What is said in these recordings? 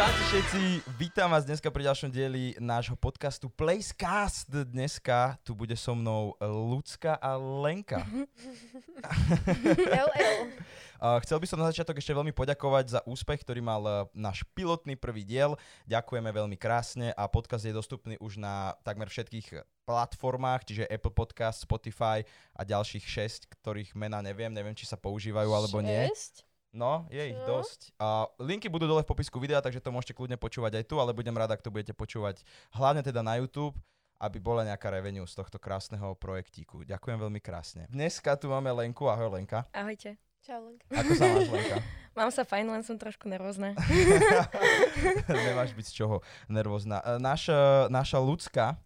Čaute všetci, vítam vás dneska pri ďalšom dieli nášho podcastu Placecast. Dneska tu bude so mnou Lucka a Lenka. LL. Uh, Chcel by som na začiatok ešte veľmi poďakovať za úspech, ktorý mal uh, náš pilotný prvý diel. Ďakujeme veľmi krásne a podcast je dostupný už na takmer všetkých platformách, čiže Apple Podcast, Spotify a ďalších 6, ktorých mena neviem, neviem, či sa používajú alebo nie. No, je ich Čo? dosť. A linky budú dole v popisku videa, takže to môžete kľudne počúvať aj tu, ale budem rád, ak to budete počúvať hlavne teda na YouTube, aby bola nejaká revenue z tohto krásneho projektíku. Ďakujem veľmi krásne. Dneska tu máme Lenku. Ahoj Lenka. Ahojte. Čau, Lenka. Ako sa máš Lenka? Mám sa fajn, len som trošku nervózna. Nemáš byť z čoho nervózna. E, Naša, naša ľudská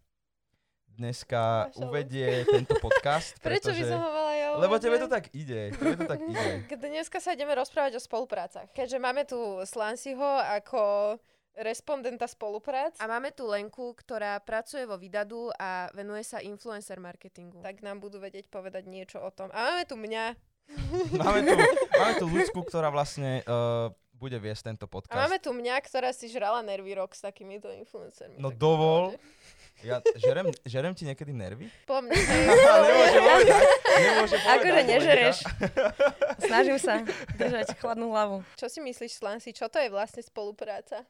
dneska Naša uvedie tento podcast, Prečo by pretože... mala ja Lebo tebe to tak ide. Tebe to tak ide. Dneska sa ideme rozprávať o spoluprácach. Keďže máme tu Slansiho ako respondenta spoluprác a máme tu Lenku, ktorá pracuje vo Vydadu a venuje sa influencer marketingu. Tak nám budú vedieť povedať niečo o tom. A máme tu mňa. Máme tu, máme tu ľudskú, ktorá vlastne uh, bude viesť tento A podcast. máme tu mňa, ktorá si žrala nervy rok s takýmito influencermi. No Tak dovol. pohode. Ja žerem, žerem ti niekedy nervy? Po mne. Nemôže povedať. Nemôže povedať. Akože nežereš. Snažím sa držať chladnú hlavu. Čo si myslíš, Slansi? Čo to je vlastne spolupráca?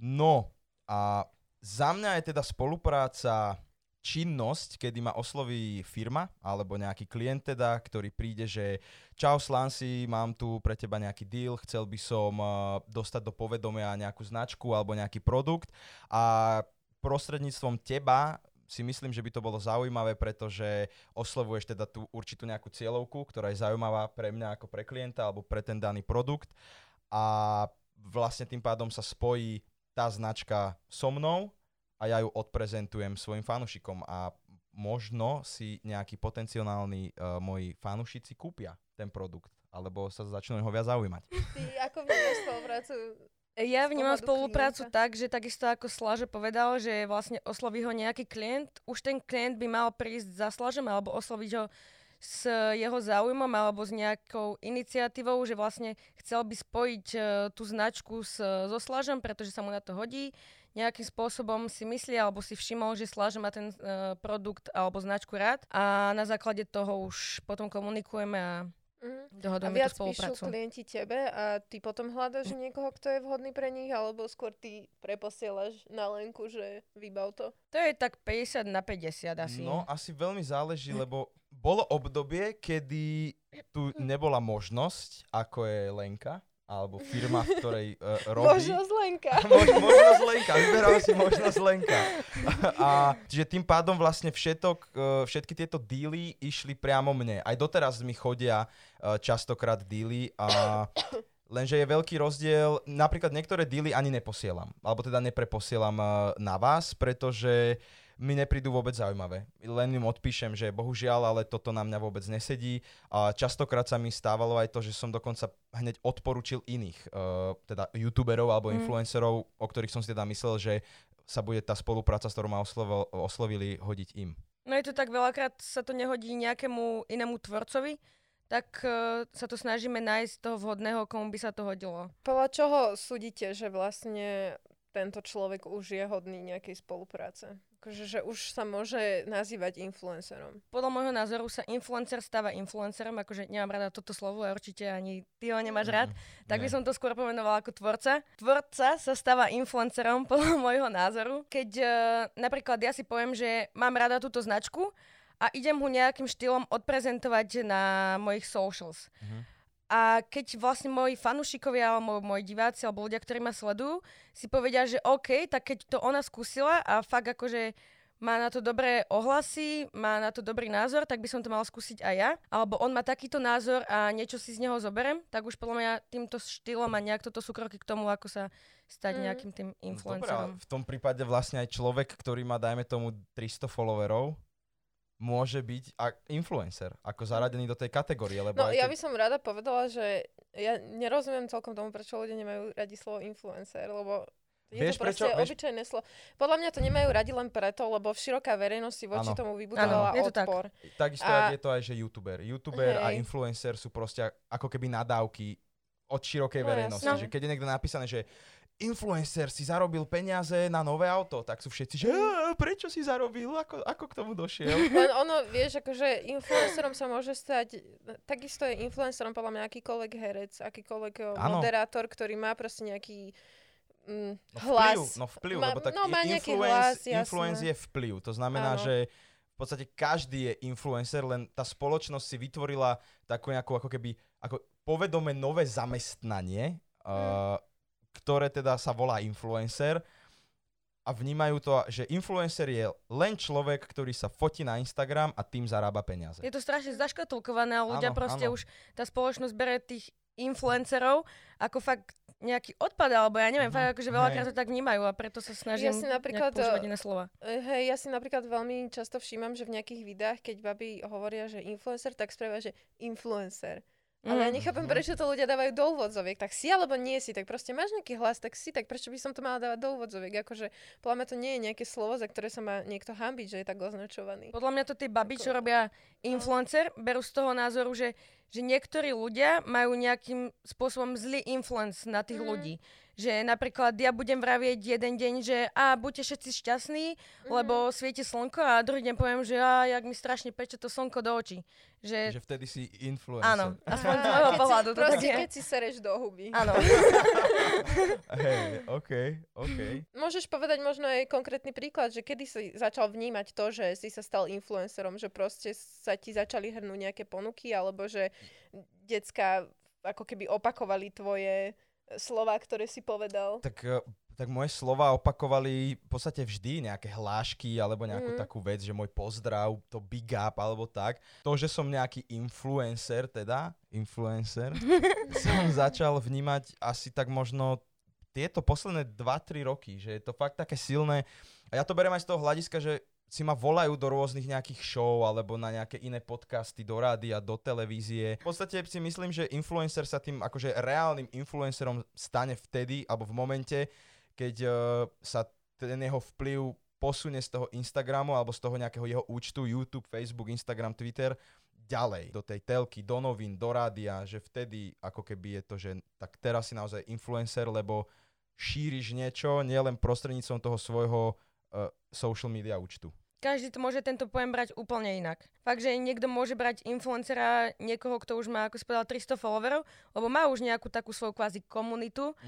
No a za mňa je teda spolupráca činnosť, kedy ma osloví firma alebo nejaký klient teda, ktorý príde, že čau Slansi, mám tu pre teba nejaký deal, chcel by som uh, dostať do povedomia nejakú značku alebo nejaký produkt a prostredníctvom teba si myslím, že by to bolo zaujímavé, pretože oslovuješ teda tú určitú nejakú cieľovku, ktorá je zaujímavá pre mňa ako pre klienta alebo pre ten daný produkt a vlastne tým pádom sa spojí tá značka so mnou a ja ju odprezentujem svojim fanúšikom a možno si nejakí potenciálni uh, moji fanúšici kúpia ten produkt alebo sa začnú ho viac zaujímať. Ty ako vnímaš spoluprácu? Ja vnímam spoluprácu klienta. tak, že takisto ako Slaže povedal, že vlastne osloví ho nejaký klient, už ten klient by mal prísť za Slažem alebo osloviť ho s jeho záujmom alebo s nejakou iniciatívou, že vlastne chcel by spojiť e, tú značku s, so Slažem, pretože sa mu na to hodí. Nejakým spôsobom si myslí alebo si všimol, že Slaže má ten e, produkt alebo značku rád a na základe toho už potom komunikujeme a A dohodujeme viac tú píšu klienti tebe a ty potom hľadaš niekoho, kto je vhodný pre nich, alebo skôr ty preposielaš na Lenku, že vybav to? To je tak 50 na 50 asi. No asi veľmi záleží, lebo bolo obdobie, kedy tu nebola možnosť, ako je Lenka, alebo firma, v ktorej uh, robí. Možnosť Lenka. Mož, možnosť Lenka, vyberal si možnosť Lenka. A čiže tým pádom vlastne všetok, eh, všetky tieto díly išli priamo mne. Aj doteraz mi chodia eh, častokrát díly a lenže je veľký rozdiel, napríklad niektoré díly ani neposielam, alebo teda nepreposielam na vás, pretože mi neprídu vôbec zaujímavé. Len im odpíšem, že bohužiaľ, ale toto na mňa vôbec nesedí. A častokrát sa mi stávalo aj to, že som dokonca hneď odporučil iných, uh, teda youtuberov alebo Mm. influencerov, o ktorých som si teda myslel, že sa bude tá spolupráca, s ktorou ma oslovil, oslovili, hodiť im. No je to tak, veľakrát sa to nehodí nejakému inému tvorcovi, tak uh, sa to snažíme nájsť toho vhodného, komu by sa to hodilo. Podľa čoho súdite, že vlastne tento človek už je hodný nejakej spolupráce? Akože, že už sa môže nazývať influencerom. Podľa môjho názoru sa influencer stáva influencerom, akože nemám rada toto slovo a určite ani ty ho nemáš rád, tak by Nie. som to skôr pomenovala ako tvorca. Tvorca sa stáva influencerom podľa môjho názoru. Keď uh, napríklad ja si poviem, že mám rada túto značku a idem ho nejakým štýlom odprezentovať na mojich socials. Mhm. A keď vlastne moji fanúšikovia alebo moji diváci alebo ľudia, ktorí ma sledujú, si povedia, že OK, tak keď to ona skúsila a fakt akože má na to dobré ohlasy, má na to dobrý názor, tak by som to mala skúsiť aj ja. Alebo on má takýto názor a niečo si z neho zoberem, tak už podľa mňa týmto štýlom a nejak toto sú kroky k tomu, ako sa stať Mm. nejakým tým Dobre, ale influencerom. v tom prípade vlastne aj človek, ktorý má, dajme tomu, 300 followerov, môže byť a- influencer, ako zaradený do tej kategórie. Lebo No aj ja keď- by som rada povedala, že ja nerozumiem celkom tomu, prečo ľudia nemajú radi slovo influencer, lebo je Vieš to prečo? proste Vieš- obyčajné slovo. Podľa mňa to nemajú radi len preto, lebo široká verejnosť si voči Áno. tomu vybudovala Áno, je to tak. odpor. Takisto A- a... je to aj, že youtuber. Youtuber a Hej. influencer sú proste ako keby nadávky od širokej No verejnosti. jasne. Že keď je niekto napísané, že influencer si zarobil peniaze na nové auto, tak sú všetci, že "Á, prečo si zarobil, ako, ako k tomu došiel? Len ono, vieš, akože influencerom sa môže stať, takisto je influencerom podľa mňa akýkoľvek herec, akýkoľvek o, Áno. moderátor, ktorý má proste nejaký mm, No hlas. vplyv, no vplyv, Má- lebo tak no, má influence, hlas, influence je vplyv. To znamená, Áno. že v podstate každý je influencer, len tá spoločnosť si vytvorila takú nejakú ako keby ako povedome nové zamestnanie, uh, ktoré teda sa volá influencer a vnímajú to, že influencer je len človek, ktorý sa fotí na Instagram a tým zarába peniaze. Je to strašne zaškatulkované a ľudia Áno, proste áno. už, tá spoločnosť bere tých influencerov ako fakt nejaký odpad, alebo ja neviem, Mhm, fakt akože veľakrát to tak vnímajú a preto sa snažím si napríklad, používať eh, iné slova. E, Hej, ja si napríklad veľmi často všímam, že v nejakých videách, keď baby hovoria, že influencer, tak spravia, že influencer. Ale ja Mhm. nechápem, Mhm. prečo to ľudia dávajú do úvodzoviek. Tak si alebo nie si, tak proste máš nejaký hlas, tak si, tak prečo by som to mala dávať do úvodzoviek? Akože, podľa mňa to nie je nejaké slovo, za ktoré sa má niekto hambiť, že je tak označovaný. Podľa mňa to tí baby, čo robia influencer, berú z toho názoru, že, že niektorí ľudia majú nejakým spôsobom zlý influence na tých Mhm. ľudí. Že napríklad ja budem vravieť jeden deň, že a buďte všetci šťastní, Mhm. lebo svieti slnko a druhý deň poviem, že a jak mi strašne peče to slnko do očí. Že, Že vtedy si influencer. áno, aspoň z môjho keď si- pohľadu to tak Proste, je. keď si sereš do huby. Áno. Hej, OK, OK. Môžeš povedať možno aj konkrétny príklad, že kedy si začal vnímať to, že si sa stal influencerom, že proste sa ti začali hrnúť nejaké ponuky, alebo že decka ako keby opakovali tvoje slova, ktoré si povedal. tak, eh, tak moje slova opakovali v podstate vždy nejaké hlášky alebo nejakú Mhm. takú vec, že môj pozdrav, to big up alebo tak. To, že som nejaký influencer teda, influencer, som začal vnímať asi tak možno tieto posledné 2-3 roky, že je to fakt také silné. A ja to berem aj z toho hľadiska, že si ma volajú do rôznych nejakých show alebo na nejaké iné podcasty, do rádia, do televízie. V podstate si myslím, že influencer sa tým akože reálnym influencerom stane vtedy alebo v momente, keď uh, sa ten jeho vplyv posunie z toho Instagramu alebo z toho nejakého jeho účtu YouTube, Facebook, Instagram, Twitter ďalej do tej telky, do novín, do rádia, že vtedy ako keby je to, že tak teraz si naozaj influencer, lebo šíriš niečo nielen prostredníctvom toho svojho uh, social media účtu. Každý to môže tento pojem brať úplne inak. Fakt, že niekto môže brať influencera, niekoho, kto už má, ako si povedal, 300 followerov, lebo má už nejakú takú svoju kvázi komunitu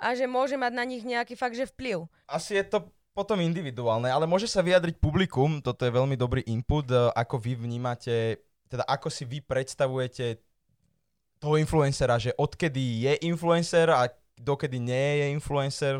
a že môže mať na nich nejaký fakt, že vplyv. Asi je to potom individuálne, ale môže sa vyjadriť publikum, toto je veľmi dobrý input, eh, ako vy vnímate, teda ako si vy predstavujete toho influencera, že odkedy je influencer a dokedy nie je influencer,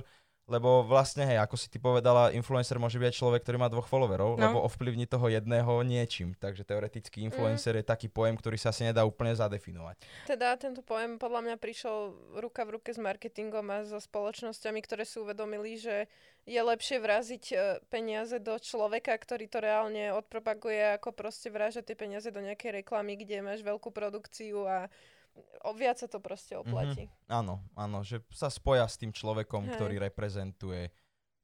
lebo vlastne, hej, ako si ty povedala, influencer môže byť človek, ktorý má dvoch followerov, No. lebo ovplyvní toho jedného niečím. Takže teoreticky influencer je taký pojem, ktorý sa asi nedá úplne zadefinovať. Teda tento pojem podľa mňa prišiel ruka v ruke s marketingom a so spoločnosťami, ktoré si uvedomili, že je lepšie vraziť e, peniaze do človeka, ktorý to reálne odpropaguje, ako proste vrážať tie peniaze do nejakej reklamy, kde máš veľkú produkciu a o viac sa to proste oplatí. Áno, áno, že sa spoja s tým človekom, Hej. ktorý reprezentuje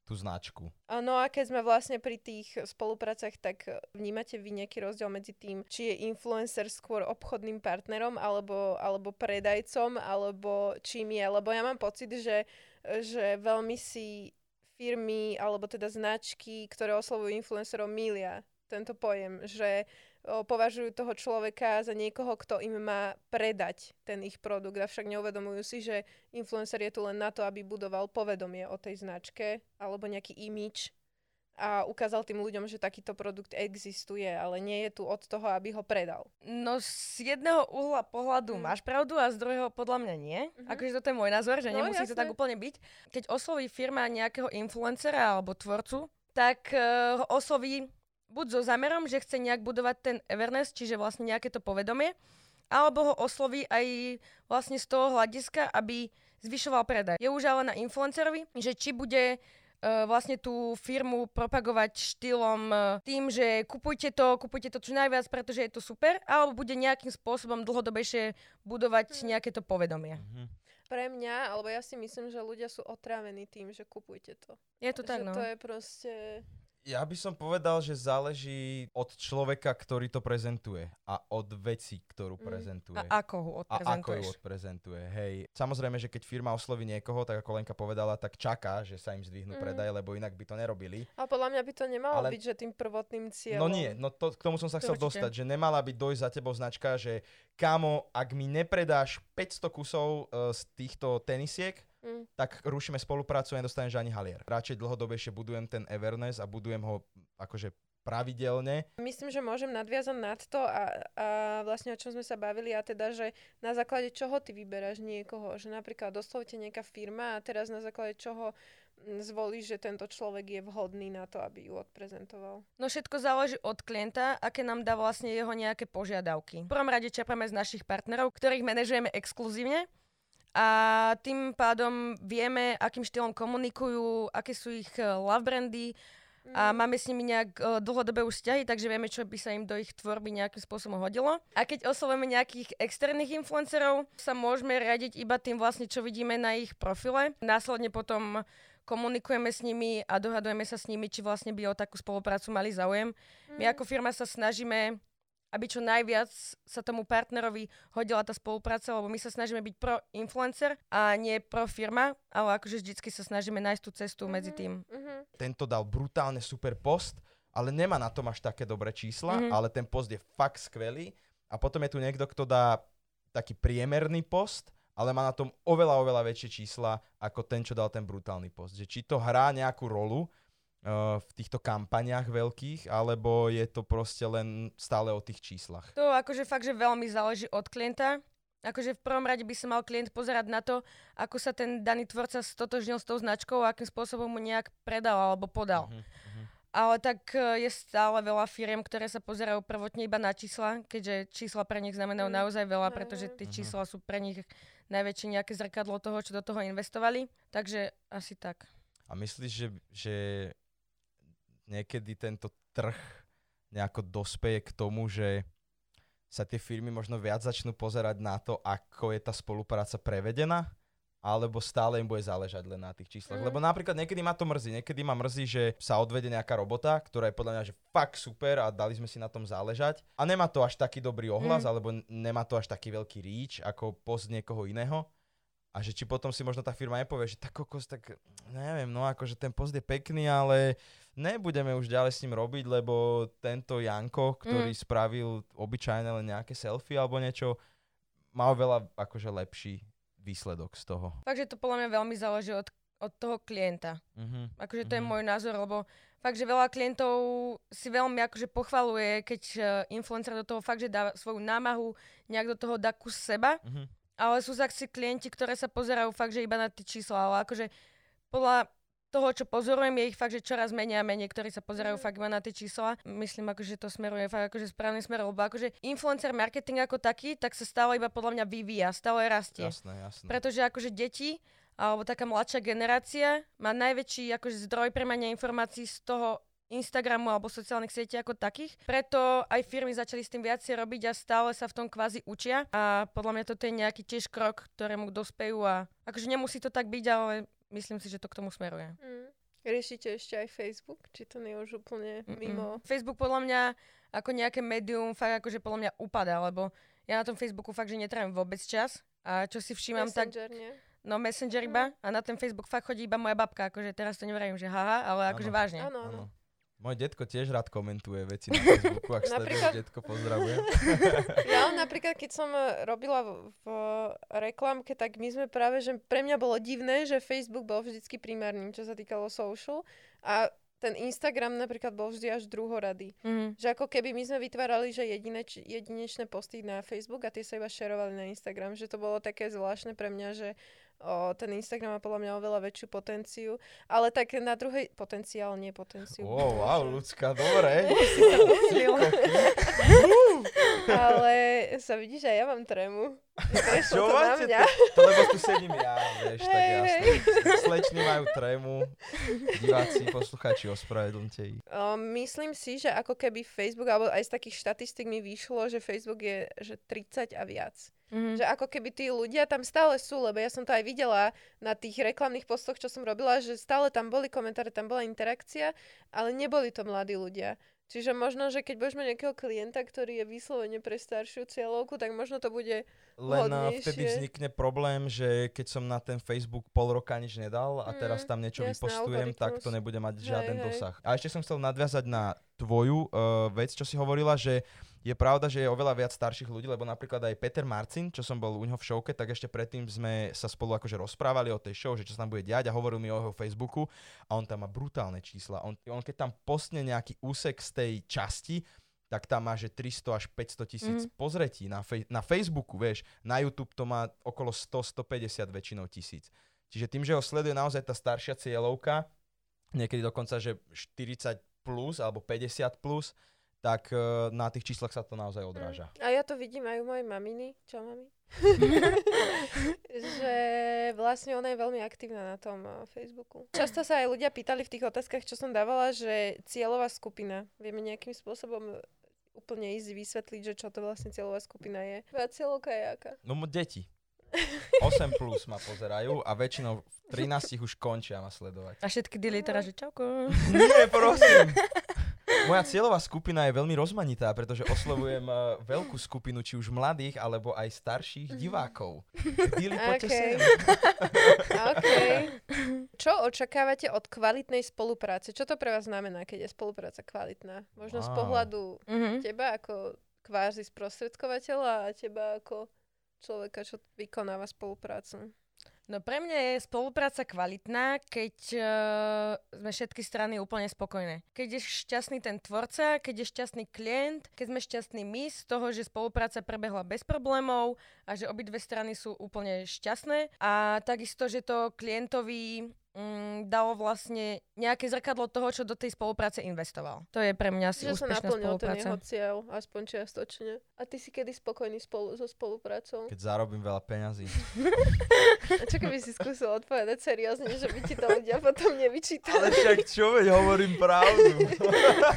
tú značku. A No a keď sme vlastne pri tých spoluprácach, tak vnímate vy nejaký rozdiel medzi tým, či je influencer skôr obchodným partnerom, alebo, alebo predajcom, alebo čím je? Lebo ja mám pocit, že, že veľmi si firmy, alebo teda značky, ktoré oslovujú influencerov, milia tento pojem, že považujú toho človeka za niekoho, kto im má predať ten ich produkt, avšak neuvedomujú si, že influencer je tu len na to, aby budoval povedomie o tej značke alebo nejaký imič a ukázal tým ľuďom, že takýto produkt existuje, ale nie je tu od toho, aby ho predal. No z jedného uhla pohľadu Mm. máš pravdu a z druhého podľa mňa nie. Mhm. Akože toto je môj názor, že No, nemusí to jasné. tak úplne byť. Keď osloví firma nejakého influencera alebo tvorcu, tak uh, osloví buď so zámerom, že chce nejak budovať ten awareness, čiže vlastne nejaké to povedomie, alebo ho osloví aj vlastne z toho hľadiska, aby zvyšoval predaj. Je už ale na influencerovi, že či bude uh, vlastne tú firmu propagovať štýlom uh, tým, že kupujte to, kupujte to čo najviac, pretože je to super, alebo bude nejakým spôsobom dlhodobejšie budovať nejaké to povedomie. Mhm. Pre mňa, alebo ja si myslím, že ľudia sú otrávení tým, že kupujte to. Je to tak, že no. to je proste... Ja by som povedal, že záleží od človeka, ktorý to prezentuje a od veci, ktorú Mm. prezentuje. A ako ho a ako ju odprezentuješ? odprezentuje. Hej, samozrejme, že keď firma osloví niekoho, tak ako Lenka povedala, tak čaká, že sa im zdvihnú Mhm. predaje, lebo inak by to nerobili. A podľa mňa by to nemalo Ale- byť, že tým prvotným cieľom. No nie, no to, k tomu som sa To chcel určite. dostať, že nemala by dojsť za tebou značka, že kámo, ak mi nepredáš 500 kusov e, z týchto tenisiek, Mm. tak rušíme spoluprácu a nedostaneš ani halier. Radšej dlhodobejšie budujem ten Everness a budujem ho akože pravidelne. Myslím, že môžem nadviazať nad to a, a vlastne o čom sme sa bavili a teda, že na základe čoho ty vyberáš niekoho, že napríklad oslovite nejaká firma a teraz na základe čoho mm, zvolíš, že tento človek je vhodný na to, aby ju odprezentoval. No všetko záleží od klienta, aké nám dá vlastne jeho nejaké požiadavky. V prvom rade čerpame z našich partnerov, ktorých manažujeme exkluzívne a tým pádom vieme, akým štýlom komunikujú, aké sú ich eh, love brandy a Mm. máme s nimi nejak uh, dlhodobé už vzťahy, takže vieme, čo by sa im do ich tvorby nejakým spôsobom hodilo. A keď oslovujeme nejakých externých influencerov, sa môžeme riadiť iba tým vlastne, čo vidíme na ich profile. Následne potom komunikujeme s nimi a dohadujeme sa s nimi, či vlastne by o takú spoluprácu mali záujem. My Mm. ako firma sa snažíme aby čo najviac sa tomu partnerovi hodila tá spolupráca, lebo my sa snažíme byť pro influencer a nie pro firma, ale akože vždycky sa snažíme nájsť tú cestu medzi Mhm, tým. mhm. Tento dal brutálne super post, ale nemá na tom až také dobré čísla, Mhm. ale ten post je fakt skvelý. A potom je tu niekto, kto dá taký priemerný post, ale má na tom oveľa, oveľa väčšie čísla ako ten, čo dal ten brutálny post. Že či to hrá nejakú rolu v týchto kampaniách veľkých, alebo je to proste len stále o tých číslach. To akože fakt, že veľmi záleží od klienta. Akože v prvom rade by sa mal klient pozerať na to, ako sa ten daný tvorca stotožnil s tou značkou a akým spôsobom mu nejak predal alebo podal. Mhm, mhm. Ale tak e, je stále veľa firiem, ktoré sa pozerajú prvotne iba na čísla, keďže čísla pre nich znamenajú Mm. naozaj veľa, pretože tie Mhm. čísla sú pre nich najväčšie nejaké zrkadlo toho, čo do toho investovali. Takže asi tak. A myslíš, že, že niekedy tento trh nejako dospeje k tomu, že sa tie firmy možno viac začnú pozerať na to, ako je tá spolupráca prevedená? Alebo stále im bude záležať len na tých číslach? Mm. Lebo napríklad niekedy ma to mrzí. Niekedy ma mrzí, že sa odvede nejaká robota, ktorá je podľa mňa že fakt super a dali sme si na tom záležať. A nemá to až taký dobrý ohlas, Mm. alebo nemá to až taký veľký reach ako post niekoho iného. A že či potom si možno tá firma nepovie, že tak kokos, tak neviem, no akože ten post je pekný, ale nebudeme už ďalej s ním robiť, lebo tento Janko, ktorý Mm. spravil obyčajné len nejaké selfie alebo niečo, mal veľa akože lepší výsledok z toho. Takže to podľa mňa veľmi záleží od, od toho klienta. Mhm. Akože to je Mhm. môj názor, lebo fakt, že veľa klientov si veľmi akože pochvaluje, keď eh, influencer do toho fakt, že dá svoju námahu, nejak do toho dá kus seba. Mhm. Ale sú zase klienti, ktoré sa pozerajú fakt, že iba na tie čísla, ale akože podľa toho, čo pozorujem, je ich fakt, že čoraz menej a menej, ktorí sa pozerajú Mhm. fakt iba na tie čísla. Myslím, akože to smeruje fakt akože správny smer, lebo akože influencer marketing ako taký, tak sa stále iba podľa mňa vyvíja, stále rastie. Jasné, jasné. Pretože akože deti alebo taká mladšia generácia má najväčší akože zdroj premania informácií z toho Instagramu alebo sociálnych sietí ako takých. Preto aj firmy začali s tým viacej robiť a stále sa v tom kvázi učia. A podľa mňa toto je nejaký tiež krok, ktorému dospejú a akože nemusí to tak byť, ale myslím si, že to k tomu smeruje. Mm. Riešite ešte aj Facebook? Či to nie je už úplne Mm-mm. mimo? Facebook podľa mňa ako nejaké médium fakt akože podľa mňa upadá, lebo ja na tom Facebooku fakt, že netrávim vôbec čas. A čo si všímam, tak Messenger, nie? No Messenger iba a na ten Facebook fakt chodí iba moja babka, akože teraz to neverím, že haha, ale akože Áno. vážne. Áno, áno. Môj detko tiež rád komentuje veci na Facebooku, ak sleduješ Napríklad- detko, pozdravujem. Ja napríklad, keď som eh, robila v, v reklamke, tak my sme práve, že pre mňa bolo divné, že Facebook bol vždycky primárnym, čo sa týkalo social a ten Instagram napríklad bol vždy až druhorady. Mhm. Že ako keby my sme vytvárali, že jedineč, jedinečné posty na Facebook a tie sa iba šerovali na Instagram. Že to bolo také zvláštne pre mňa, že o, ten Instagram má podľa mňa oveľa väčšiu potenciu. Ale tak na druhej... Potenciál, nie potenciu. Oh, wow, ľudská, dobre. Ale sa vidíš, aj ja mám trému. Prešlo Čo to máte? mňa. To lebo tu sedím ja, vieš, tak Hej, jasné. Slečny majú trému, diváci, poslucháči, ospravedlňte ich. O, myslím si, že ako keby Facebook, alebo aj z takých štatistik mi vyšlo, že Facebook je že 30 a viac. Mhm. Že ako keby tí ľudia tam stále sú, lebo ja som to aj videla na tých reklamných postoch, čo som robila, že stále tam boli komentáre, tam bola interakcia, ale neboli to mladí ľudia. Čiže možno, že keď budeš mať nejakého klienta, ktorý je vyslovene pre staršiu cieľovku, tak možno to bude Len eh, Vhodnejšie. vtedy vznikne problém, že keď som na ten Facebook pol roka nič nedal a Mm, teraz tam niečo jasné, vypostujem, tak to nebude mať žiaden hej. dosah. A ešte som chcel nadviazať na tvoju uh, vec, čo si hovorila, že je pravda, že je oveľa viac starších ľudí, lebo napríklad aj Peter Marcin, čo som bol u neho v showke, tak ešte predtým sme sa spolu akože rozprávali o tej show, že čo sa tam bude diať a hovoril mi o jeho Facebooku a on tam má brutálne čísla. On, on keď tam postne nejaký úsek z tej časti, tak tam má že 300 až 500 tisíc Mhm. pozretí na, fej- na Facebooku, vieš. Na YouTube to má okolo 100-150 väčšinou tisíc. Čiže tým, že ho sleduje naozaj tá staršia cieľovka, niekedy dokonca, že 40 plus alebo 50 plus, tak eh, na tých číslach sa to naozaj odráža. A ja to vidím aj u mojej maminy. Čo, mami? že vlastne ona je veľmi aktívna na tom eh, Facebooku. Často sa aj ľudia pýtali v tých otázkach, čo som dávala, že cieľová skupina. Vieme nejakým spôsobom úplne ísť vysvetliť, že čo to vlastne cieľová skupina je. Tvoja cieľovka je aká? No deti. 8 plus ma pozerajú a väčšinou v 13 už končia ma sledovať. A všetky dili teraz, že čauko. Nie, prosím. Moja cieľová skupina je veľmi rozmanitá, pretože oslovujem uh, veľkú skupinu, či už mladých, alebo aj starších divákov. Dili, poďte Okej. sem. OK. Čo očakávate od kvalitnej spolupráce? Čo to pre vás znamená, keď je spolupráca kvalitná? Možno z Wow. pohľadu Mhm. teba ako kvázi sprostredkovateľa a teba ako človeka, čo vykonáva spoluprácu. No pre mňa je spolupráca kvalitná, keď uh, sme všetky strany úplne spokojné. Keď je šťastný ten tvorca, keď je šťastný klient, keď sme šťastní my z toho, že spolupráca prebehla bez problémov a že obidve strany sú úplne šťastné a takisto, že to klientovi mm, dalo vlastne nejaké zrkadlo toho, čo do tej spolupráce investoval. To je pre mňa asi Že sa úspešná naplnil ten spolupráca. jeho cieľ, aspoň čiastočne. A ty si kedy spokojný spolu, so spoluprácou? Keď zarobím veľa peňazí. A čo keby si skúsil odpovedať seriózne, že by ti to ľudia potom nevyčítali? Ale však čo, veď hovorím pravdu.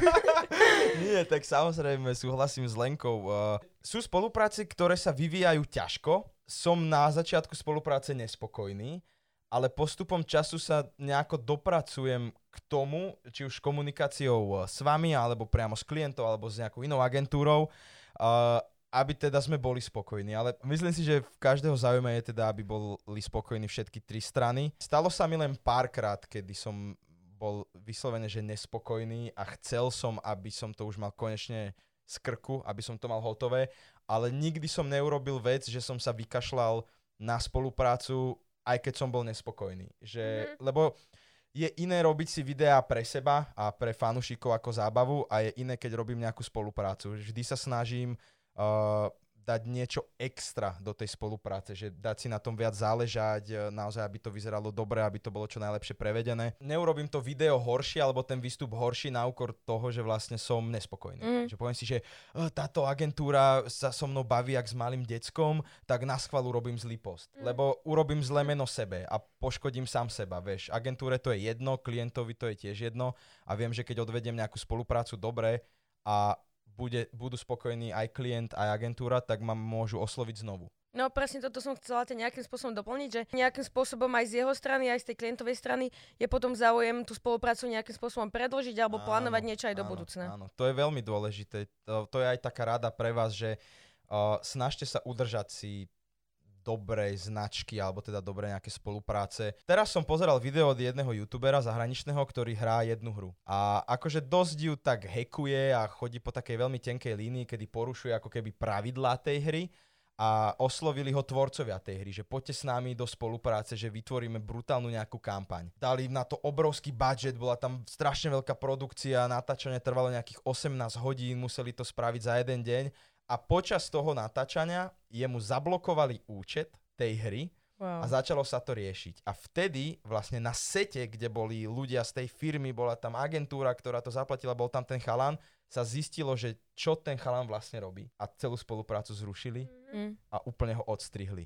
Nie, tak samozrejme súhlasím s Lenkou. Uh, sú spolupráce, ktoré sa vyvíjajú ťažko. Som na začiatku spolupráce nespokojný, ale postupom času sa nejako dopracujem k tomu, či už komunikáciou uh, s vami, alebo priamo s klientom, alebo s nejakou inou agentúrou, uh, aby teda sme boli spokojní. Ale myslím si, že v každého záujme je teda, aby boli spokojní všetky tri strany. Stalo sa mi len párkrát, kedy som bol vyslovene, že nespokojný a chcel som, aby som to už mal konečne z krku, aby som to mal hotové, ale nikdy som neurobil vec, že som sa vykašľal na spoluprácu, aj keď som bol nespokojný. Že, Mhm. Lebo je iné robiť si videá pre seba a pre fanúšikov ako zábavu a je iné, keď robím nejakú spoluprácu. Vždy sa snažím uh, dať niečo extra do tej spolupráce, že dať si na tom viac záležať, e, naozaj, aby to vyzeralo dobre, aby to bolo čo najlepšie prevedené. Neurobím to video horšie, alebo ten výstup horší na úkor toho, že vlastne som nespokojný. Mm. Že poviem si, že "E, táto agentúra sa so mnou baví jak s malým deckom, tak na schvalu robím zlý post. Mm. Lebo urobím zlé meno sebe a poškodím sám seba, vieš. Agentúre to je jedno, klientovi to je tiež jedno a viem, že keď odvediem nejakú spoluprácu dobre a bude, budú spokojní aj klient, aj agentúra, tak ma môžu osloviť znovu. No presne toto som chcela te nejakým spôsobom doplniť, že nejakým spôsobom aj z jeho strany, aj z tej klientovej strany je potom záujem tú spoluprácu nejakým spôsobom predložiť alebo plánovať Áno, niečo aj do áno, budúcna. Áno, to je veľmi dôležité. To, to je aj taká rada pre vás, že uh, snažte sa udržať si dobrej značky, alebo teda dobré nejaké spolupráce. Teraz som pozeral video od jedného youtubera zahraničného, ktorý hrá jednu hru. A akože dosť ju tak hekuje a chodí po takej veľmi tenkej línii, kedy porušuje ako keby pravidlá tej hry a oslovili ho tvorcovia tej hry, že poďte s nami do spolupráce, že vytvoríme brutálnu nejakú kampaň. Dali na to obrovský budget, bola tam strašne veľká produkcia, natáčanie trvalo nejakých 18 hodín, museli to spraviť za jeden deň a počas toho natáčania jemu zablokovali účet tej hry Wow. a začalo sa to riešiť. A vtedy vlastne na sete, kde boli ľudia z tej firmy, bola tam agentúra, ktorá to zaplatila, bol tam ten chalan, sa zistilo, že čo ten chalan vlastne robí. A celú spoluprácu zrušili Mm. a úplne ho odstrihli.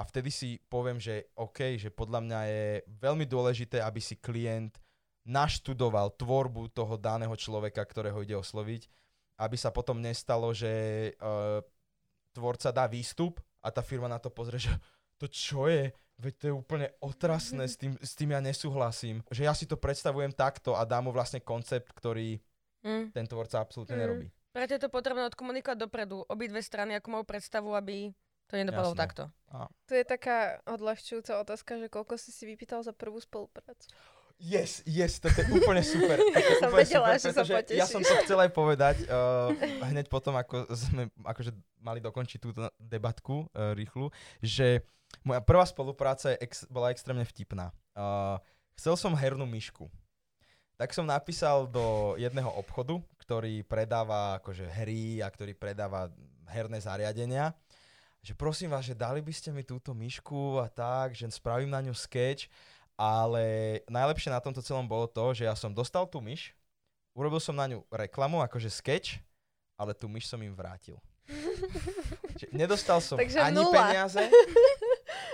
A vtedy si poviem, že OK, že podľa mňa je veľmi dôležité, aby si klient naštudoval tvorbu toho daného človeka, ktorého ide osloviť, aby sa potom nestalo, že uh, tvorca dá výstup a tá firma na to pozrie, že to čo je? Veď to je úplne otrasné, s tým, s tým ja nesúhlasím. Že ja si to predstavujem takto a dám mu vlastne koncept, ktorý Mm. ten tvorca absolútne Mm. nerobí. Preto je to potrebné odkomunikovať dopredu. Obidve strany, ako majú predstavu, aby to nedopadlo Jasné. takto. Tu je taká odľahčujúca otázka, že koľko si si vypýtal za prvú spoluprácu. Yes, yes, to je úplne super. To je Som úplne vedela, že sa pretože Ja som to chcel aj povedať uh, hneď potom, ako sme akože mali dokončiť túto debatku uh, rýchlu, že moja prvá spolupráca je ex- bola extrémne vtipná. Uh, chcel som hernú myšku. Tak som napísal do jedného obchodu, ktorý predáva akože hry a ktorý predáva herné zariadenia, že prosím vás, že dali by ste mi túto myšku a tak, že spravím na ňu sketch, ale najlepšie na tomto celom bolo to, že ja som dostal tú myš, urobil som na ňu reklamu, akože sketch, ale tú myš som im vrátil. Že nedostal som Takže ani nula. peniaze,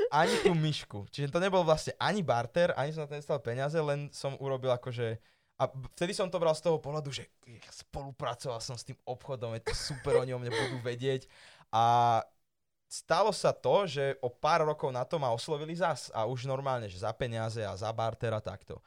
ani tú myšku. Čiže to nebol vlastne ani barter, ani som na to nedostal peniaze, len som urobil akože... A vtedy som to bral z toho pohľadu, že spolupracoval som s tým obchodom, je to super, oni o mne budú vedieť. A stalo sa to, že o pár rokov na to ma oslovili zas a už normálne, že za peniaze a za barter a takto.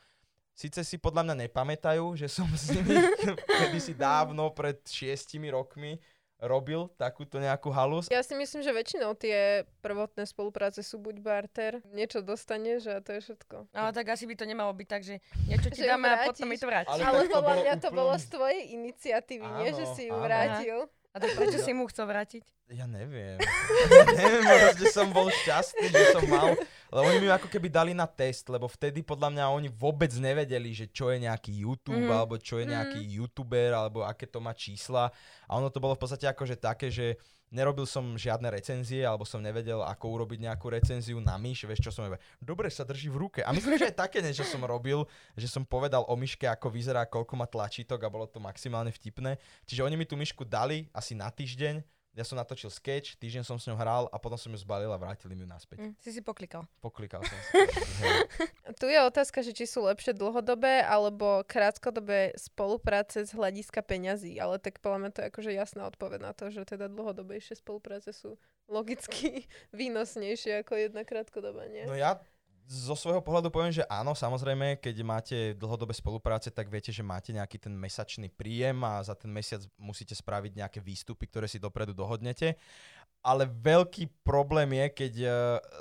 Sice si podľa mňa nepamätajú, že som s nimi kedysi dávno pred šiestimi rokmi robil takúto nejakú halus. Ja si myslím, že väčšinou tie prvotné spolupráce sú buď barter, niečo dostaneš a to je všetko. Ale tak asi by to nemalo byť tak, že niečo ti dáme a vrátiš. potom mi to vráti. Ale Ale podľa mňa to bolo z tvojej iniciatívy, nie že Áno, si ju áno. vrátil. A tak prečo si mu chcel vrátiť? Ja neviem. Ja neviem, proste som bol šťastný, že som mal. Lebo oni mi ako keby dali na test, lebo vtedy podľa mňa oni vôbec nevedeli, že čo je nejaký YouTube, Mhm. alebo čo je nejaký YouTuber, alebo aké to má čísla. A ono to bolo v podstate akože také, že nerobil som žiadne recenzie, alebo som nevedel, ako urobiť nejakú recenziu na myš, vieš čo som je, dobre sa drží v ruke. A myslím, že aj také niečo som robil, že som povedal o myške, ako vyzerá, koľko má tlačítok a bolo to maximálne vtipné. Čiže oni mi tú myšku dali asi na týždeň, ja som natočil sketch, týždeň som s ňou hral a potom som ju zbalil a vrátili mi ju naspäť. Hm, si si poklikal. Poklikal som si. Tu je otázka, že či sú lepšie dlhodobé alebo krátkodobé spolupráce z hľadiska peňazí, ale tak podľa mňa to je akože jasná odpoveď na to, že teda dlhodobejšie spolupráce sú logicky výnosnejšie ako jedna krátkodobá, nie? No ja zo svojho pohľadu poviem, že áno, samozrejme, keď máte dlhodobé spolupráce, tak viete, že máte nejaký ten mesačný príjem a za ten mesiac musíte spraviť nejaké výstupy, ktoré si dopredu dohodnete. Ale veľký problém je, keď eh,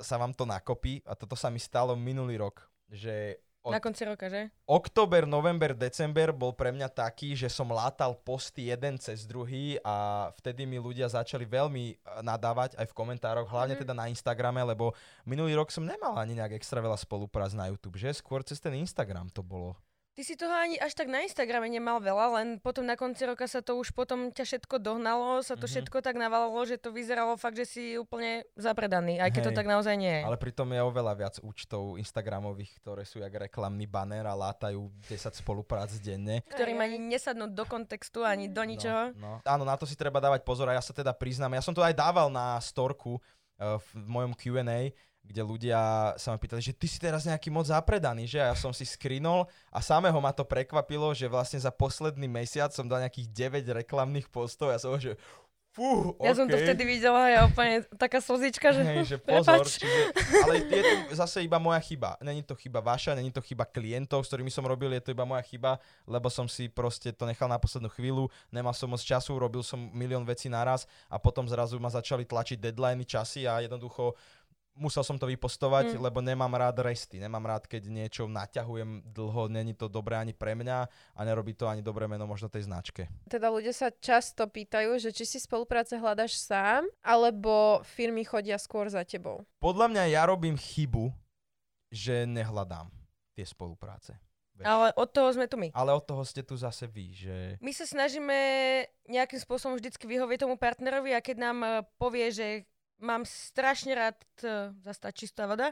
sa vám to nakopí, a toto sa mi stalo minulý rok, že od Na konci roka, že? október, november, december bol pre mňa taký, že som látal posty jeden cez druhý a vtedy mi ľudia začali veľmi eh, nadávať aj v komentároch, hlavne Mhm. teda na Instagrame, lebo minulý rok som nemal ani nejak extra veľa spoluprác na YouTube, že skôr cez ten Instagram to bolo. Ty si toho ani až tak na Instagrame nemal veľa, len potom na konci roka sa to už potom ťa všetko dohnalo, sa to Mhm. všetko tak navalilo, že to vyzeralo fakt, že si úplne zapredaný, aj keď to Hej. tak naozaj nie je. Ale pritom je oveľa viac účtov Instagramových, ktoré sú jak reklamný banner a látajú 10 spoluprác denne. Ktorým ani nesadnú do kontextu, ani do ničoho. No, no. Áno, na to si treba dávať pozor a ja sa teda priznám, ja som to aj dával na storku uh, v mojom Q&A, kde ľudia sa ma pýtali, že ty si teraz nejaký moc zapredaný, že? A ja som si skrinol a samého ma to prekvapilo, že vlastne za posledný mesiac som dal nejakých 9 reklamných postov a ja som že fú, Ja som to vtedy videla, ja úplne taká slzička, že... Hej, že pozor, čiže, ale je to zase iba moja chyba. Není to chyba vaša, není to chyba klientov, s ktorými som robil, je to iba moja chyba, lebo som si proste to nechal na poslednú chvíľu, nemal som moc času, robil som milión vecí naraz a potom zrazu ma začali tlačiť deadliny, časy a jednoducho musel som to vypostovať, Mm. lebo nemám rád resty, nemám rád, keď niečo naťahujem dlho, není to dobré ani pre mňa a nerobí to ani dobré meno možno tej značke. Teda ľudia sa často pýtajú, že či si spolupráce hľadaš sám, alebo firmy chodia skôr za tebou. Podľa mňa ja robím chybu, že nehľadám tie spolupráce. Ale od toho sme tu my. Ale od toho ste tu zase vy, že... My sa snažíme nejakým spôsobom vždycky vyhovieť tomu partnerovi a keď nám eh, povie, že mám strašne rád zastať čistá voda,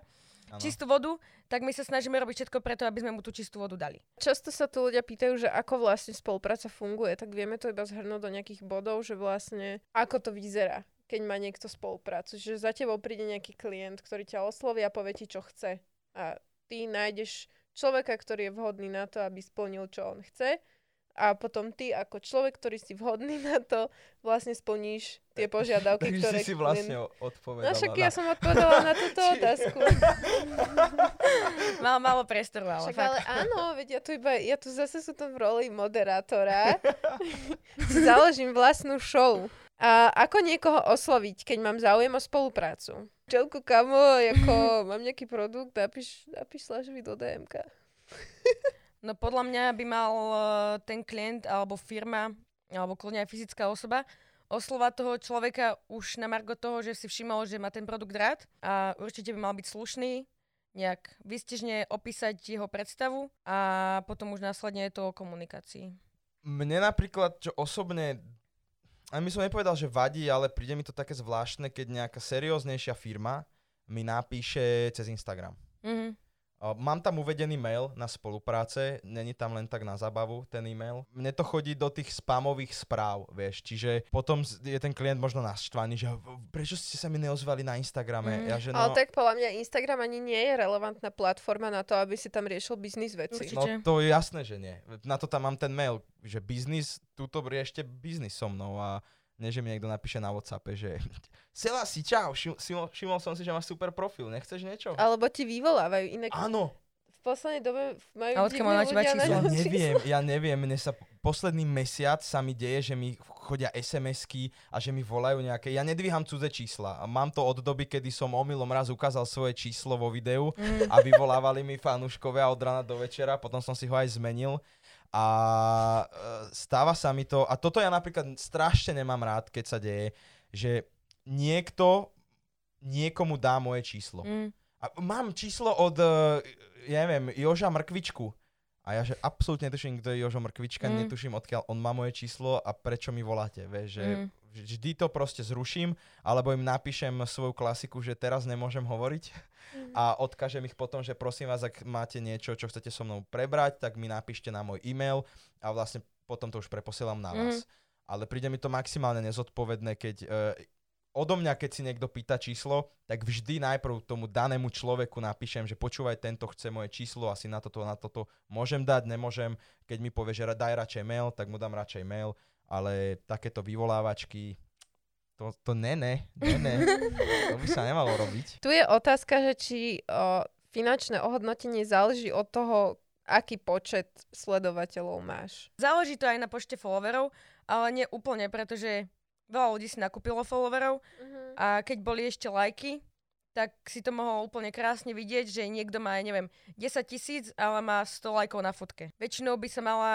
Áno. čistú vodu, tak my sa snažíme robiť všetko preto, aby sme mu tú čistú vodu dali. Často sa tu ľudia pýtajú, že ako vlastne spolupráca funguje, tak vieme to iba zhrnúť do nejakých bodov, že vlastne ako to vyzerá, keď má niekto spoluprácu. Že za tebou príde nejaký klient, ktorý ťa osloví a povie ti, čo chce. A ty nájdeš človeka, ktorý je vhodný na to, aby splnil, čo on chce a potom ty ako človek, ktorý si vhodný na to, vlastne splníš tie požiadavky, Takže ktoré... si si vlastne odpovedala. No však na... ja som odpovedala na túto otázku. Mal málo priestoru, ale Však fakt. ale áno, veď ja tu iba, ja tu zase sú tam v roli moderátora. si založím vlastnú show. A ako niekoho osloviť, keď mám záujem o spoluprácu? Čelku, kamo, ako mám nejaký produkt, napíš, napíš Slažovi do DMK. No podľa mňa by mal eh, ten klient alebo firma, alebo kľudne aj fyzická osoba, oslovať toho človeka už na margo toho, že si všimol, že má ten produkt rád a určite by mal byť slušný, nejak vystižne opísať jeho predstavu a potom už následne je to o komunikácii. Mne napríklad, čo osobne, a my som nepovedal, že vadí, ale príde mi to také zvláštne, keď nejaká serióznejšia firma mi napíše cez Instagram. Mhm. Mám tam uvedený mail na spolupráce, není tam len tak na zábavu ten e-mail. Mne to chodí do tých spamových správ, vieš, čiže potom je ten klient možno naštvaný, že "V- prečo ste sa mi neozvali na Instagrame? Mm. Ja, že no, Ale tak podľa mňa Instagram ani nie je relevantná platforma na to, aby si tam riešil biznis veci. Určite. No to je jasné, že nie. Na to tam mám ten mail, že biznis, túto riešte biznis so mnou a nie, že mi niekto napíše na Whatsappe, že Sela si, čau, všim- všimol, všimol som si, že máš super profil, nechceš niečo? Alebo ti vyvolávajú. Inak Áno, v poslednej dobe majú A odkiaľ má na teba číslo? ja neviem, ja neviem, mne sa posledný mesiac sa mi deje, že mi chodia SMS-ky a že mi volajú nejaké, ja nedvíham cudze čísla mám to od doby, kedy som omylom raz ukázal svoje číslo vo videu Mm. a vyvolávali mi fanúškovia od rana do večera, potom som si ho aj zmenil a e, stáva sa mi to, a toto ja napríklad strašne nemám rád, keď sa deje, že niekto niekomu dá moje číslo. Mm. A mám číslo od, uh, ja neviem, Joža Mrkvičku. A ja že absolútne netuším, kto je Jožo Mrkvička, Mm. netuším, odkiaľ on má moje číslo a prečo mi voláte, vieš, že Mm. vždy to proste zruším, alebo im napíšem svoju klasiku, že teraz nemôžem hovoriť a odkážem ich potom, že prosím vás, ak máte niečo, čo chcete so mnou prebrať, tak mi napíšte na môj e-mail a vlastne potom to už preposielam na vás. Ale príde mi to maximálne nezodpovedné, keď uh, odo mňa, keď si niekto pýta číslo, tak vždy najprv tomu danému človeku napíšem, že počúvaj, tento chce moje číslo, asi na toto, na toto môžem dať, nemôžem. Keď mi povie, že daj radšej mail, tak mu dám radšej mail, ale takéto vyvolávačky, to, to ne, ne, ne, ne, to by sa nemalo robiť. Tu je otázka, že či o, finančné ohodnotenie záleží od toho, aký počet sledovateľov máš. Záleží to aj na počte followerov, ale nie úplne, pretože veľa ľudí si nakúpilo followerov a keď boli ešte lajky, tak si to mohol úplne krásne vidieť, že niekto má, neviem, 10 tisíc, ale má 100 lajkov na fotke. Väčšinou by sa mala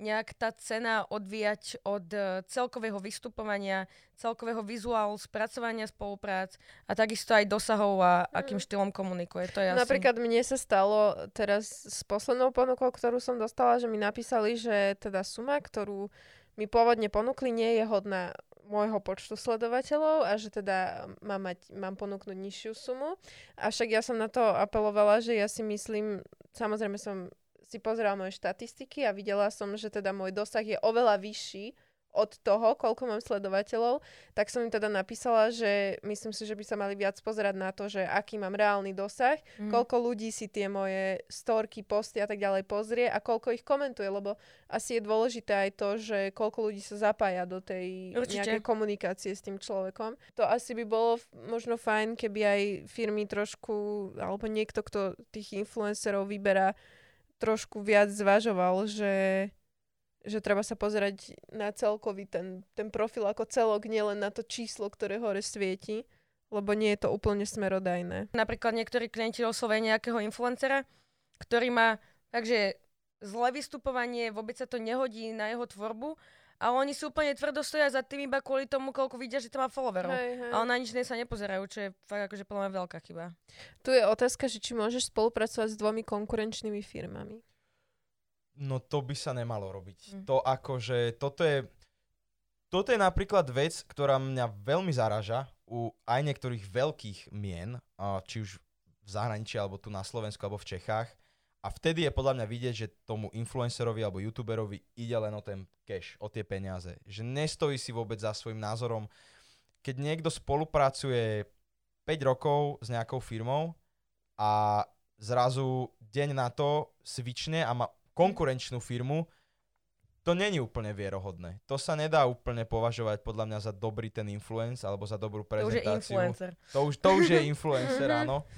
nejak tá cena odvíjať od eh, celkového vystupovania, celkového vizuálu, spracovania spoluprác a takisto aj dosahov a akým štýlom komunikuje. To je asi... Napríklad mne sa stalo teraz s poslednou ponukou, ktorú som dostala, že mi napísali, že teda suma, ktorú mi pôvodne ponúkli, nie je hodná môjho počtu sledovateľov a že teda mám, mať, mám ponúknuť nižšiu sumu. Avšak ja som na to apelovala, že ja si myslím, samozrejme som si pozerala moje štatistiky a videla som, že teda môj dosah je oveľa vyšší od toho, koľko mám sledovateľov, tak som im teda napísala, že myslím si, že by sa mali viac pozerať na to, že aký mám reálny dosah, Mm. koľko ľudí si tie moje storky, posty a tak ďalej pozrie a koľko ich komentuje, lebo asi je dôležité aj to, že koľko ľudí sa zapája do tej Určite. nejakej komunikácie s tým človekom. To asi by bolo možno fajn, keby aj firmy trošku, alebo niekto, kto tých influencerov vyberá, trošku viac zvažoval, že že treba sa pozerať na celkový ten, ten profil ako celok, nielen na to číslo, ktoré hore svieti, lebo nie je to úplne smerodajné. Napríklad niektorí klienti oslovia nejakého influencera, ktorý má takže zlé vystupovanie, vôbec sa to nehodí na jeho tvorbu, ale oni si úplne tvrdo stoja za tým iba kvôli tomu, koľko vidia, že to má followerov. Hej, hej. Ale na nič iné sa nepozerajú, čo je fakt akože podľa mňa veľká chyba. Tu je otázka, že či môžeš spolupracovať s dvomi konkurenčnými firmami. No to by sa nemalo robiť. Mm. To akože, toto je, toto je napríklad vec, ktorá mňa veľmi zaraža u aj niektorých veľkých mien, a či už v zahraničí, alebo tu na Slovensku, alebo v Čechách. A vtedy je podľa mňa vidieť, že tomu influencerovi alebo youtuberovi ide len o ten cash, o tie peniaze. Že nestojí si vôbec za svojim názorom. Keď niekto spolupracuje 5 rokov s nejakou firmou a zrazu deň na to svične a má konkurenčnú firmu, to není úplne vierohodné. To sa nedá úplne považovať podľa mňa za dobrý ten influence alebo za dobrú To už je prezentáciu. influencer. To už, to už je influencer, áno.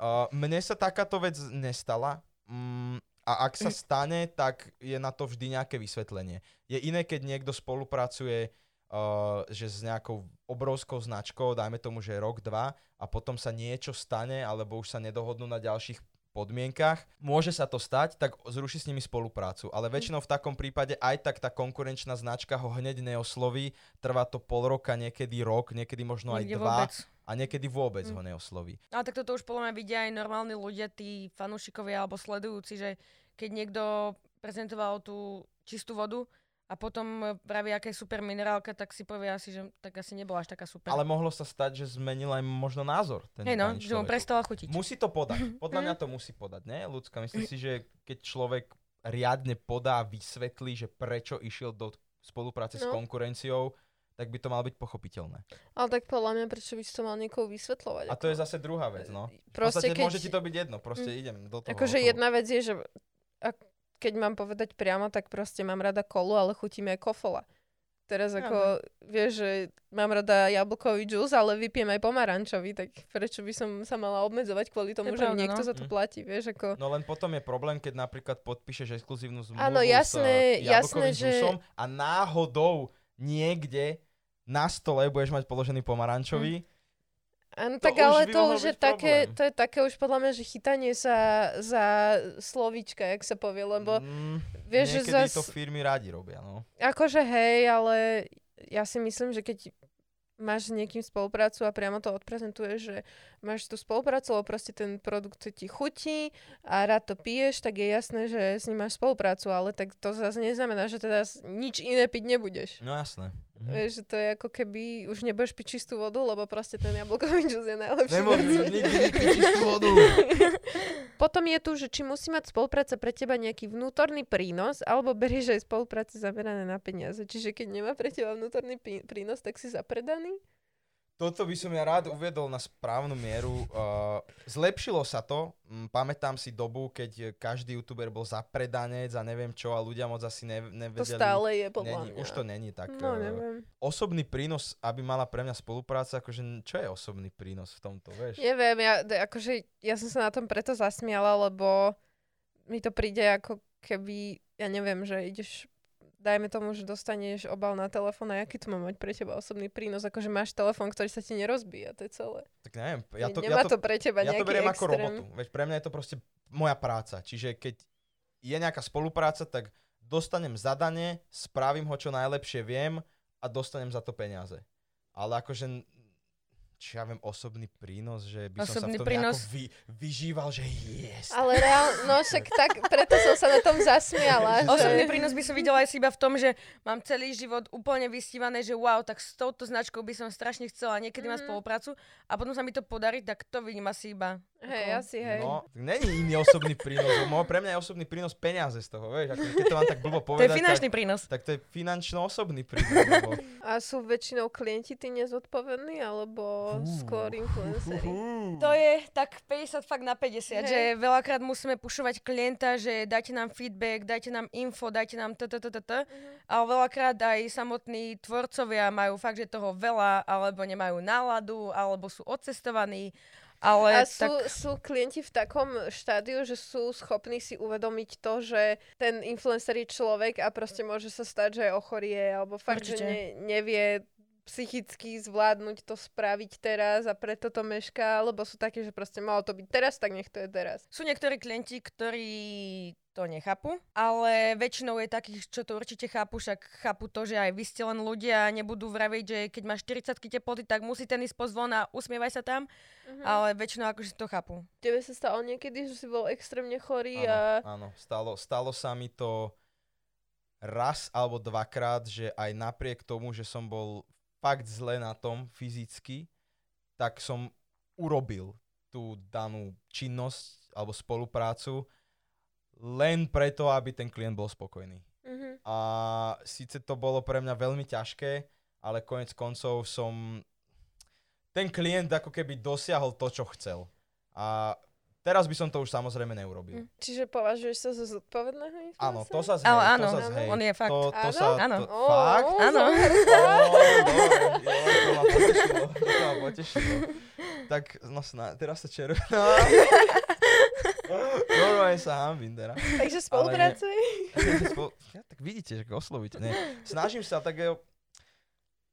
Uh, mne sa takáto vec nestala. Mm, a ak sa stane, tak je na to vždy nejaké vysvetlenie. Je iné, keď niekto spolupracuje uh, že s nejakou obrovskou značkou, dajme tomu, že rok, dva, a potom sa niečo stane, alebo už sa nedohodnú na ďalších podmienkach. Môže sa to stať, tak zruší s nimi spoluprácu. Ale väčšinou v takom prípade aj tak tá konkurenčná značka ho hneď neosloví. Trvá to pol roka, niekedy rok, niekedy možno aj Niekde dva vôbec. A niekedy vôbec Mm. ho neosloví. Ale tak toto už podľa mňa vidia aj normálni ľudia, tí fanúšikovia alebo sledujúci, že keď niekto prezentoval tú čistú vodu a potom praví, aká je super minerálka, tak si povie asi, že tak asi nebola až taká super. Ale mohlo sa stať, že zmenil aj možno názor. Ten Hej no, že mu prestala chutiť. Musí to podať. Podľa mňa to musí podať, nie? Ľudská, myslím si, že keď človek riadne podá, vysvetlí, že prečo išiel do spolupráce s No. konkurenciou, tak by to malo byť pochopiteľné. Ale tak podľa mňa, prečo by si to mal niekoho vysvetľovať? A to je zase druhá vec, no. V Proste podstate keď... môže ti to byť jedno, proste idem do toho. Akože jedna vec je, že ak, keď mám povedať priamo, tak proste mám rada kolu, ale chutí mi aj kofola. Teraz ako, vieš, že mám rada jablkový džús, ale vypijem aj pomarančový, tak prečo by som sa mala obmedzovať kvôli tomu, že pravda, niekto no. za to Mm. platí, vieš, ako... No len potom je problém, keď napríklad podpíšeš exkluzívnu zmluvu Áno, jasné, s eh, jasné, jablkovým že- a náhodou niekde na stole budeš mať položený pomarančový. Áno, To tak ale to už je také, problém. to je také už podľa mňa, že chytanie sa za slovíčka, jak sa povie, lebo mm, vieš, že zas... to firmy radi robia, no. Akože hej, ale ja si myslím, že keď máš s niekým spoluprácu a priamo to odprezentuješ, že máš tú spoluprácu, lebo proste ten produkt ti chutí a rád to piješ, tak je jasné, že s ním máš spoluprácu, ale tak to zase neznamená, že teda nič iné piť nebudeš. No jasné. Mhm. Vieš, že to je ako keby už nebudeš piť čistú vodu, lebo proste ten jablkový džus je najlepší. Nemôžeš nikdy nepiť čistú vodu. Potom je tu, že či musí mať spolupráca pre teba nejaký vnútorný prínos, alebo berieš aj spolupráce zamerané na peniaze. Čiže keď nemá pre teba vnútorný pí- prínos, tak si zapredaný? Toto by som ja rád uviedol na správnu mieru. Uh, zlepšilo sa to. Mm, Pamätám si dobu, keď každý youtuber bol zapredanec a neviem čo a ľudia moc asi ne, To nevedeli. stále je podľa Není, mňa. už to není tak. No, eh, neviem. osobný prínos, aby mala pre mňa spolupráca, akože čo je osobný prínos v tomto, vieš? Neviem, ja, akože, ja som sa na tom preto zasmiala, lebo mi to príde ako keby, ja neviem, že ideš dajme tomu, že dostaneš obal na telefón a aký to má mať pre teba osobný prínos, akože máš telefón, ktorý sa ti nerozbíja, to je celé. Tak neviem, ja to, Nemá ja to, to pre teba ja to beriem ako extrém. robotu. Veď pre mňa je to proste moja práca. Čiže keď je nejaká spolupráca, tak dostanem zadanie, spravím ho čo najlepšie viem a dostanem za to peniaze. Ale akože, či ja viem, osobný prínos, že by som Osobný sa v tom prínos. nejako vy, vyžíval, že yes. Ale reál, no však tak, preto som sa na tom zasmiala. Osobný že... prínos by som videla aj si iba v tom, že mám celý život úplne vystívané, že wow, tak s touto značkou by som strašne chcela niekedy mať Mhm. spoluprácu a potom sa mi to podarí, tak to vidím asi iba. Hej, ako- asi, hej. No, tak není iný osobný prínos. lebo pre mňa je osobný prínos peniaze z toho, vieš. Ako, keď to mám tak blbo To je povedať, finančný tak, prínos. tak to je finančno-osobný prínos. Lebo... A sú väčšinou klienti tí nezodpovední, alebo Fú. skôr influenceri? To je tak 50 fakt na 50, Hej. že veľakrát musíme pušovať klienta, že dajte nám feedback, dajte nám info, dajte nám t, t, t, t, t. Ale veľakrát aj samotní tvorcovia majú fakt, že toho veľa, alebo nemajú náladu, alebo sú odcestovaní. Ale A sú, tak... sú klienti v takom štádiu, že sú schopní si uvedomiť to, že ten influencer je človek a proste môže sa stať, že ochorie, alebo fakt, Určite. že ne, nevie psychicky zvládnuť to spraviť teraz a preto to mešká, lebo sú také, že proste malo to byť teraz, tak nech to je teraz. Sú niektorí klienti, ktorí to nechápu, ale väčšinou je takých, čo to určite chápu, však chápu to, že aj vy ste len ľudia a nebudú vraviť, že keď máš 40 teploty, tak musí ten ísť pozvon a usmievaj sa tam, Mhm. ale väčšinou akože to chápu. Tebe sa stalo niekedy, že si bol extrémne chorý Áno, a... áno stalo, stalo sa mi to raz alebo dvakrát, že aj napriek tomu, že som bol fakt zle na tom fyzicky, tak som urobil tú danú činnosť alebo spoluprácu len preto, aby ten klient bol spokojný. Mhm. A síce to bolo pre mňa veľmi ťažké, ale konec koncov som... Ten klient ako keby dosiahol to, čo chcel. A Teraz by som to už samozrejme neurobil. Čiže považuješ sa za zodpovedného influencera? Áno, to sa hej, Ale to áno, sa hej. on je fakt. To, to Áno? sa, Áno. To, Ó, fakt? Áno. To ma potešilo, to ma potešilo. Tak, no sná, teraz sa červená. Normálne sa hambím teraz. Takže spolupracuj. Spol- ja, tak vidíte, že oslovíte. Nie. Snažím sa tak, jo,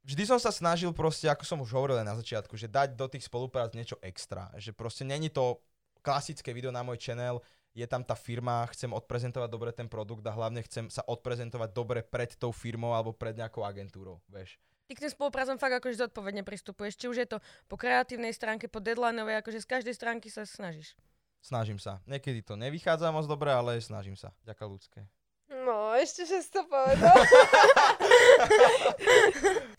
vždy som sa snažil proste, ako som už hovoril na začiatku, že dať do tých spoluprác niečo extra. Že proste není to klasické video na môj channel, je tam tá firma, chcem odprezentovať dobre ten produkt a hlavne chcem sa odprezentovať dobre pred tou firmou alebo pred nejakou agentúrou, vieš. Ty k tým spoluprácom fakt akože zodpovedne pristupuješ. Či už je to po kreatívnej stránke, po deadlineovej, akože z každej stránky sa snažíš. Snažím sa. Niekedy to nevychádza moc dobre, ale snažím sa. Ďakujem ľudské. No, ešte, že si to povedal.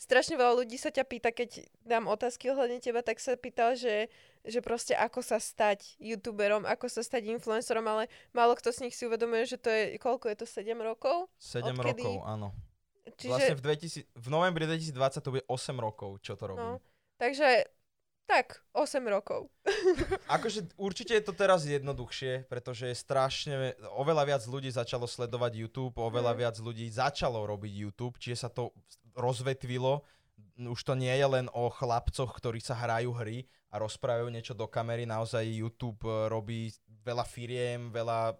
Strašne veľa ľudí sa ťa pýta, keď dám otázky ohľadne teba, tak sa pýtal, že, že proste ako sa stať youtuberom, ako sa stať influencerom, ale málo kto z nich si uvedomuje, že to je, koľko je to, 7 rokov? 7 Odkedy? rokov, áno. Čiže, Vlastne v, 2000, v novembri 2020 to bude 8 rokov, čo to robím. no, takže tak, 8 rokov. Akože určite je to teraz jednoduchšie, pretože je strašne, oveľa viac ľudí začalo sledovať YouTube, oveľa Mm. viac ľudí začalo robiť YouTube, čiže sa to rozvetvilo. Už to nie je len o chlapcoch, ktorí sa hrajú hry a rozprávajú niečo do kamery, naozaj YouTube e, robí veľa firiem, veľa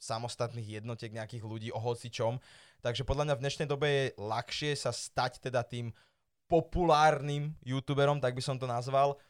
samostatných jednotiek nejakých ľudí o hocičom. Takže podľa mňa v dnešnej dobe je ľahšie sa stať teda tým populárnym youtuberom, tak by som to nazval,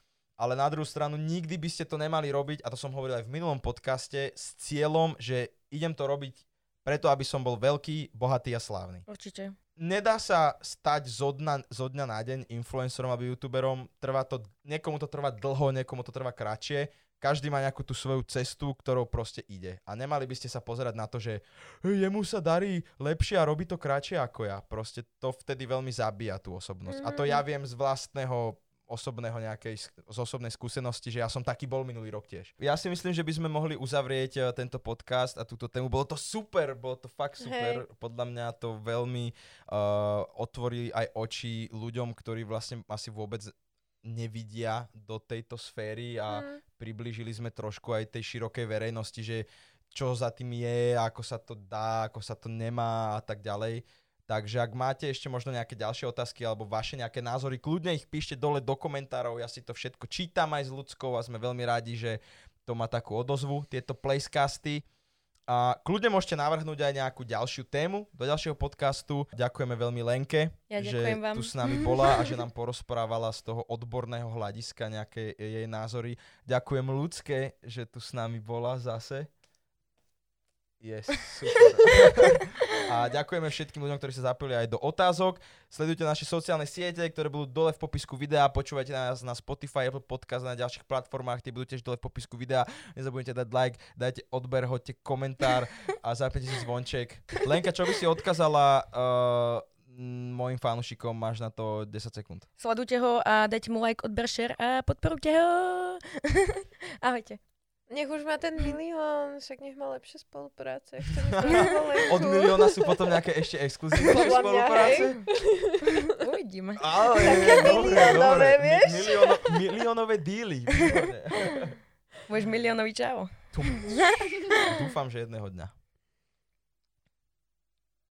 ale na druhú stranu nikdy by ste to nemali robiť, a to som hovoril aj v minulom podcaste, s cieľom, že idem to robiť preto, aby som bol veľký, bohatý a slávny. Určite. Nedá sa stať zo dňa, zo dňa na deň influencerom alebo youtuberom, trvá to, niekomu to trvá dlho, niekomu to trvá kratšie, každý má nejakú tú svoju cestu, ktorou proste ide. A nemali by ste sa pozerať na to, že jemu sa darí lepšie a robí to kratšie ako ja. Proste to vtedy veľmi zabíja tú osobnosť. A to ja viem z vlastného osobného nejakej, z osobnej skúsenosti, že ja som taký bol minulý rok tiež. Ja si myslím, že by sme mohli uzavrieť eh, tento podcast a túto tému. Bolo to super, bolo to fakt super. Podľa mňa to veľmi uh, otvorili aj oči ľuďom, ktorí vlastne asi vôbec nevidia do tejto sféry a Mm. priblížili sme trošku aj tej širokej verejnosti, že čo za tým je, ako sa to dá, ako sa to nemá a tak ďalej. Takže ak máte ešte možno nejaké ďalšie otázky alebo vaše nejaké názory, kľudne ich píšte dole do komentárov, ja si to všetko čítam aj s ľudskou a sme veľmi radi, že to má takú odozvu, tieto placecasty. A kľudne môžete navrhnúť aj nejakú ďalšiu tému do ďalšieho podcastu. Ďakujeme veľmi Lenke, Ja že vám. tu s nami bola a že nám porozprávala z toho odborného hľadiska nejaké jej názory. Ďakujem ľudské, že tu s nami bola zase. Yes, super. a ďakujeme všetkým ľuďom, ktorí sa zapojili aj do otázok. Sledujte naše sociálne siete, ktoré budú dole v popisku videa. Počúvajte nás na Spotify, Apple Podcast, na ďalších platformách, tie budú tiež dole v popisku videa. Nezabudnite dať like, dajte odber, hoďte komentár a zapnite si zvonček. Lenka, čo by si odkazala uh, mojim fanúšikom? Máš na to 10 sekúnd. Sledujte ho a dajte mu like, odber, share a podporujte ho. Ahojte. Nech už má ten milión, však nech má lepšie spolupráce. Od milióna sú potom nejaké ešte exkluzívne spolupráce? hej. Uvidíme. Ale, Také miliónové, vieš? Milióno, miliónové díly. Budeš miliónový čavo. Dúfam, že jedného dňa.